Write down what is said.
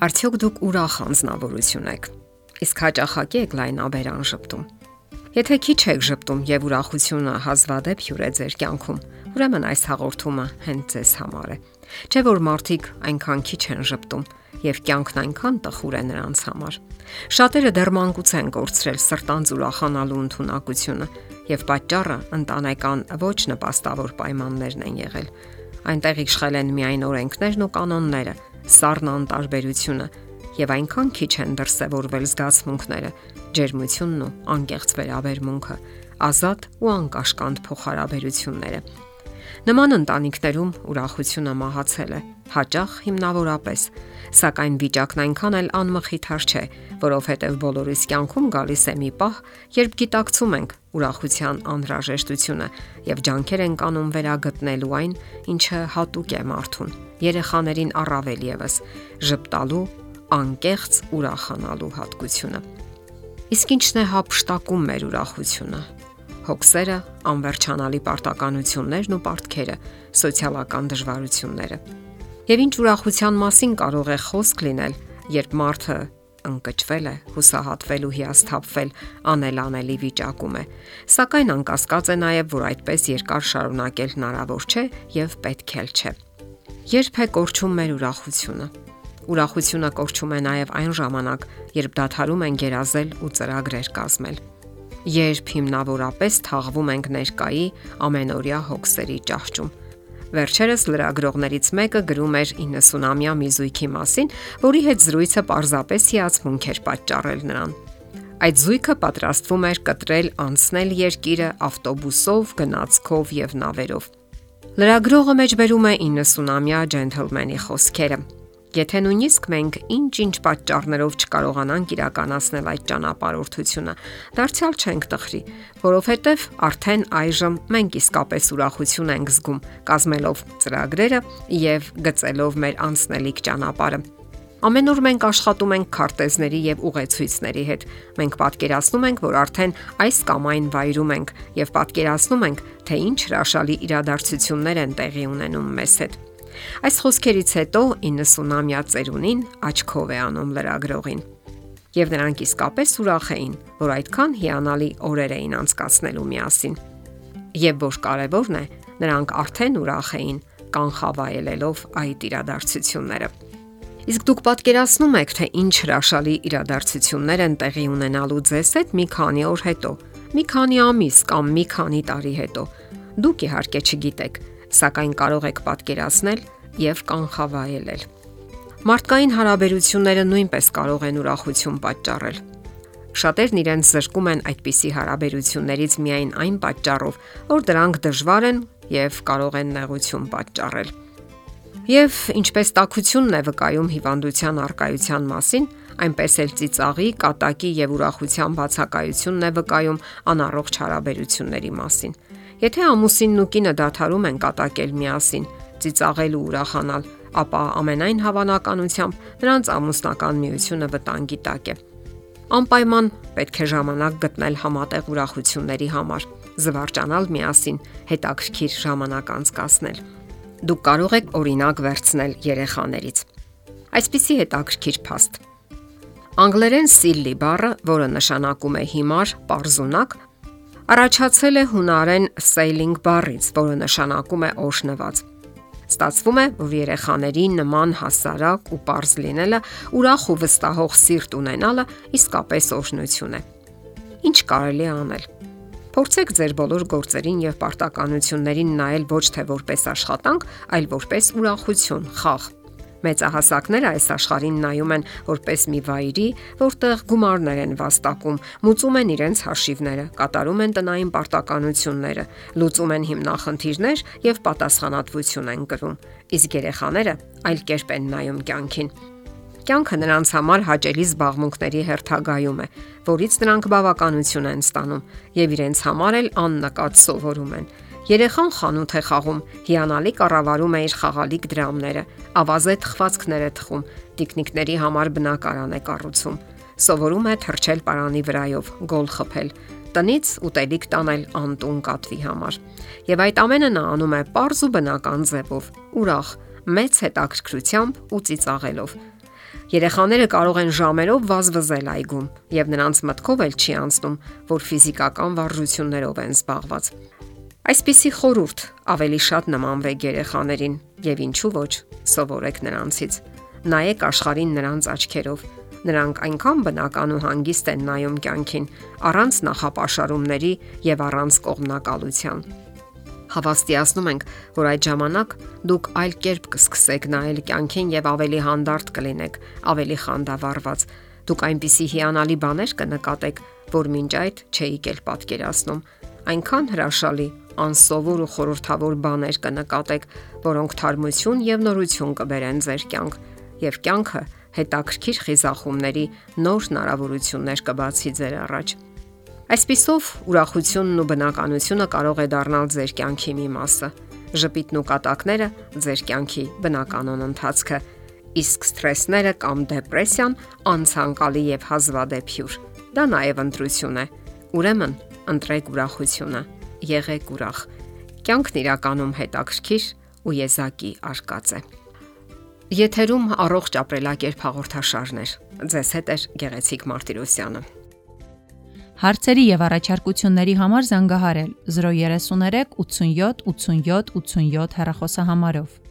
Արդյոք դուք ուրախ անznավորություն եք։ Իսկ հաճախակի եք լայնաբերան ճպտում։ Եթե քիչ եք ճպտում եւ ուրախությունը հազվադեպ հյուր է ձեր կյանքում, ուրեմն այս հաղորդումը հենց ձեզ համար է։ Չէ որ մարդիկ այնքան քիչ են ճպտում եւ կյանքն այնքան տխուր է նրանց համար։ Շատերը դեռ մանկուց են կորցրել սրտանց ուրախանալու ընտունակությունը եւ պատճառը ընտանեկան ոչ նպաստավոր պայմաններն են եղել։ Այնտեղ իշխել են միայն օրենքներն ու կանոնները, սառն անտարբերությունը եւ այնքան քիչ են դրսևորվել զգացմունքները, ջերմությունն ու անկեղծ վերաբերմունքը, ազատ ու անկաշկանդ փոխհարաբերությունները։ Նման ընտանիքներում ուրախությունը մահացել է, հաճախ հիմնավորապես, սակայն վիճակն այնքան էլ անմխիթար չէ, որովհետև բոլորիս կյանքում գալիս է մի պահ, երբ գիտակցում ենք ուրախության անհրաժեշտությունը եւ ջանքեր ենք անում վերագտնելու այն, ինչը հատուկ է մարդուն երեխաներին առավել եւս ճպտալու անկեղծ ուրախանալու հատկությունը։ Իսկ ինչն է հապշտակում մեր ուրախությունը։ Հոգսերը, անվերջանալի պարտականություններն ու պարտքերը, սոցիալական դժվարությունները։ Եվ ինչ ուրախության մասին կարող է խոսք լինել, երբ մարդը ընկճվել է, հուսահատվել ու հիասթափվել անելանելի վիճակում է։ Սակայն անկասկած է նաև, որ այդպես երկար շարունակել հնարավոր չէ եւ պետք էլ չէ։ Երբ է կորչում մեր ուրախությունը։ Ուրախությունը կորչում է նաև այն ժամանակ, երբ դադարում են գերազել ու ծրագրեր կազմել։ Երբ հիմնավորապես թաղվում ենք ներկայի ամենօրյա հոգսերի ճահճում։ Վերջերս լրագրողներից մեկը գրում էր 90-ամյա մի զույգի մասին, որի հետ զրույցը պարզապես հիացմունք էր պատճառել նրան։ Այդ զույգը պատրաստվում էր կտրել անցնել երկիրը ավտոբուսով, գնացքով եւ նավերով։ Լրագրողը մեջբերում է 90-ամյա ջենթլմենի խոսքերը։ Եթե նույնիսկ մենք ինչ-ինչ պատճառներով չկարողանանք իրականացնել այդ ճանապարհորդությունը, դարձյալ չենք տխրի, որովհետև արդեն այժմ մենք իսկապես ուրախություն ենք զգում, կազմելով ծրագրերը եւ գծելով մեր անցնելիք ճանապարհը։ Ամեն օր մենք աշխատում ենք քարտեզների եւ ուղեցույցների հետ։ Մենք պատկերացնում ենք, որ արդեն այս կամ այն վայրում ենք եւ պատկերացնում ենք, թե ինչ հրաշալի իրադարձություններ են տեղի ունենում մեզ հետ։ Այս խոսքերից հետո 90-ամյա ծերունին աչքով է անում լրագրողին։ Եվ նրանք իսկապես ուրախ էին, որ այդքան հիանալի օրեր էին անցկացնելու միասին։ Եվ որ կարևորն է, նրանք արդեն ուրախ էին կանխավայելելով այդ իրադարձությունները։ Իսկ դուք պատկերացնում եք, թե ինչ հրաշալի իրադարձություններ են տեղի ունենալու ձեզ հետ մի քանի օր հետո, մի քանի ամիս կամ մի քանի տարի հետո։ Դուք իհարկե չգիտեք, սակայն կարող եք պատկերացնել եւ կանխավայելել։ Մարդկային հարաբերությունները նույնպես կարող են ուրախություն պատճառել։ Շատերն իրենց զրկում են այդպիսի հարաբերություններից միայն այն պատճառով, որ դրանք դժվար են եւ կարող են նեղություն պատճառել։ Եվ ինչպես տակությունն է վկայում հիվանդության արկայության մասին, այնպես էլ ծիծաղի, կատակի եւ ուրախության բացակայությունն է վկայում անառողջ հարաբերությունների մասին։ Եթե ամուսինն ու կինը դադարում են կատակել միասին, ծիծաղել ու ուրախանալ, ապա ամենայն հավանականությամբ նրանց ամուսնական միությունը վտանգի տակ է։ Անպայման պետք է ժամանակ գտնել համատեղ ուրախությունների համար, զվարճանալ միասին, հետաքրքիր ժամանակ անցկасնել։ Դուք կարող եք օրինակ վերցնել երեխաներից։ Այսպիսի հետաքրքիր փաստ. Անգլերեն silly բառը, որը նշանակում է հիմար, parzunակ, առաջացել է հունարեն sailing բառից, որը նշանակում է օշնված։ Ստացվում է, որ երեխաների նման հասարակ ու པարզ լինելը, ուրախ ու վստահող սիրտ ունենալը իսկապես օշնություն է։ Ինչ կարելի է անել։ Փորձեք ձեր բոլոր գործերին եւ պարտականություններին նայել ոչ թե որպես աշխատանք, այլ որպես ուրախություն, խաղ։ Մեծահասակները այս աշխարհին նայում են որպես մի վայրի, որտեղ գումարներ են վաստակում, մուծում են իրենց հաշիվները, կատարում են տնային պարտականությունները, լուծում են հիմնախնդիրներ եւ պատասխանատվություն են կրում։ Իսկ երեխաները այլ կերպ են նայում կյանքին Կյանքը նրանց համար հաճելի զբաղմունքների հերթագայում է, որից նրանք բավականություն են ստանում եւ իրենց համար էլ աննկատ սովորում են։ Երեխան խանութ է խաղում, հիանալի կառավարում է իր խաղալիք դրամները, ավազե թխվածքներ է թխում, տիկնիկների համար բնակարան է կառուցում։ Սովորում է թրջել պարանի վրայով, գոլ խփել, տնից ուտելիք տանել անտուն կատվի համար։ Եվ այդ ամենը նա անում է པարզ ու բնական ձևով, ուրախ, մեծ հետաքրքրությամբ ու ծիծաղելով։ Երեխաները կարող են ժամերով վազվզել այգում, եւ նրանց մտքով էլ չի անցնում, որ ֆիզիկական վարժություններով են զբաղված։ Այսպիսի խորուրդ ավելի շատ նմանվեք երեխաներին եւ ինչու ոչ, սովորեք նրանցից։ Նայեք աշխարհին նրանց աչքերով։ Նրանք այնքան բնական ու հանգիստ են նայում կյանքին, առանց նախապաշարումների եւ առանց կողմնակալության Հավաստիացնում ենք, որ այդ ժամանակ դուք այլ կերպ կսկսեք նայել կյանքին եւ ավելի հանդարտ կլինեք, ավելի խանդավառված։ Դուք այնպիսի հիանալի բաներ կնկատեք, որ մինչ այդ չէիք էլ պատկերացնում։ Այնքան հրաշալի, անսովոր ու խորթավոր բաներ կնկատեք, որոնք թարմություն եւ նորություն կբերեն ձեր կյանք, եւ կյանքը հետաքրքիր խիզախումների նոր հնարավորություններ կբացի ձեր առաջ։ Այսպիսով ուրախությունն ու բնականությունը կարող է դառնալ ձեր կյանքի մի մասը։ Ժպիտն ու կատակները ձեր կյանքի բնականon ընթացքը, իսկ սթրեսները կամ դեպրեսիան անցանկալի եւ հազվադեպ հյուր։ Դա նաեւ ընտրություն է։ Ուրեմն, ընտրեք ուրախությունը, եղեք ուրախ։ Կյանքն իրականում հետաքրքիր ու եզակի արկած է։ Եթերում առողջ ապրելակերպ հաղորդաշարներ։ Ձեզ հետ է Գեղեցիկ Մարտիրոսյանը։ Հարցերի եւ առաջարկությունների համար զանգահարել 033 87 87 87 հեռախոսահամարով։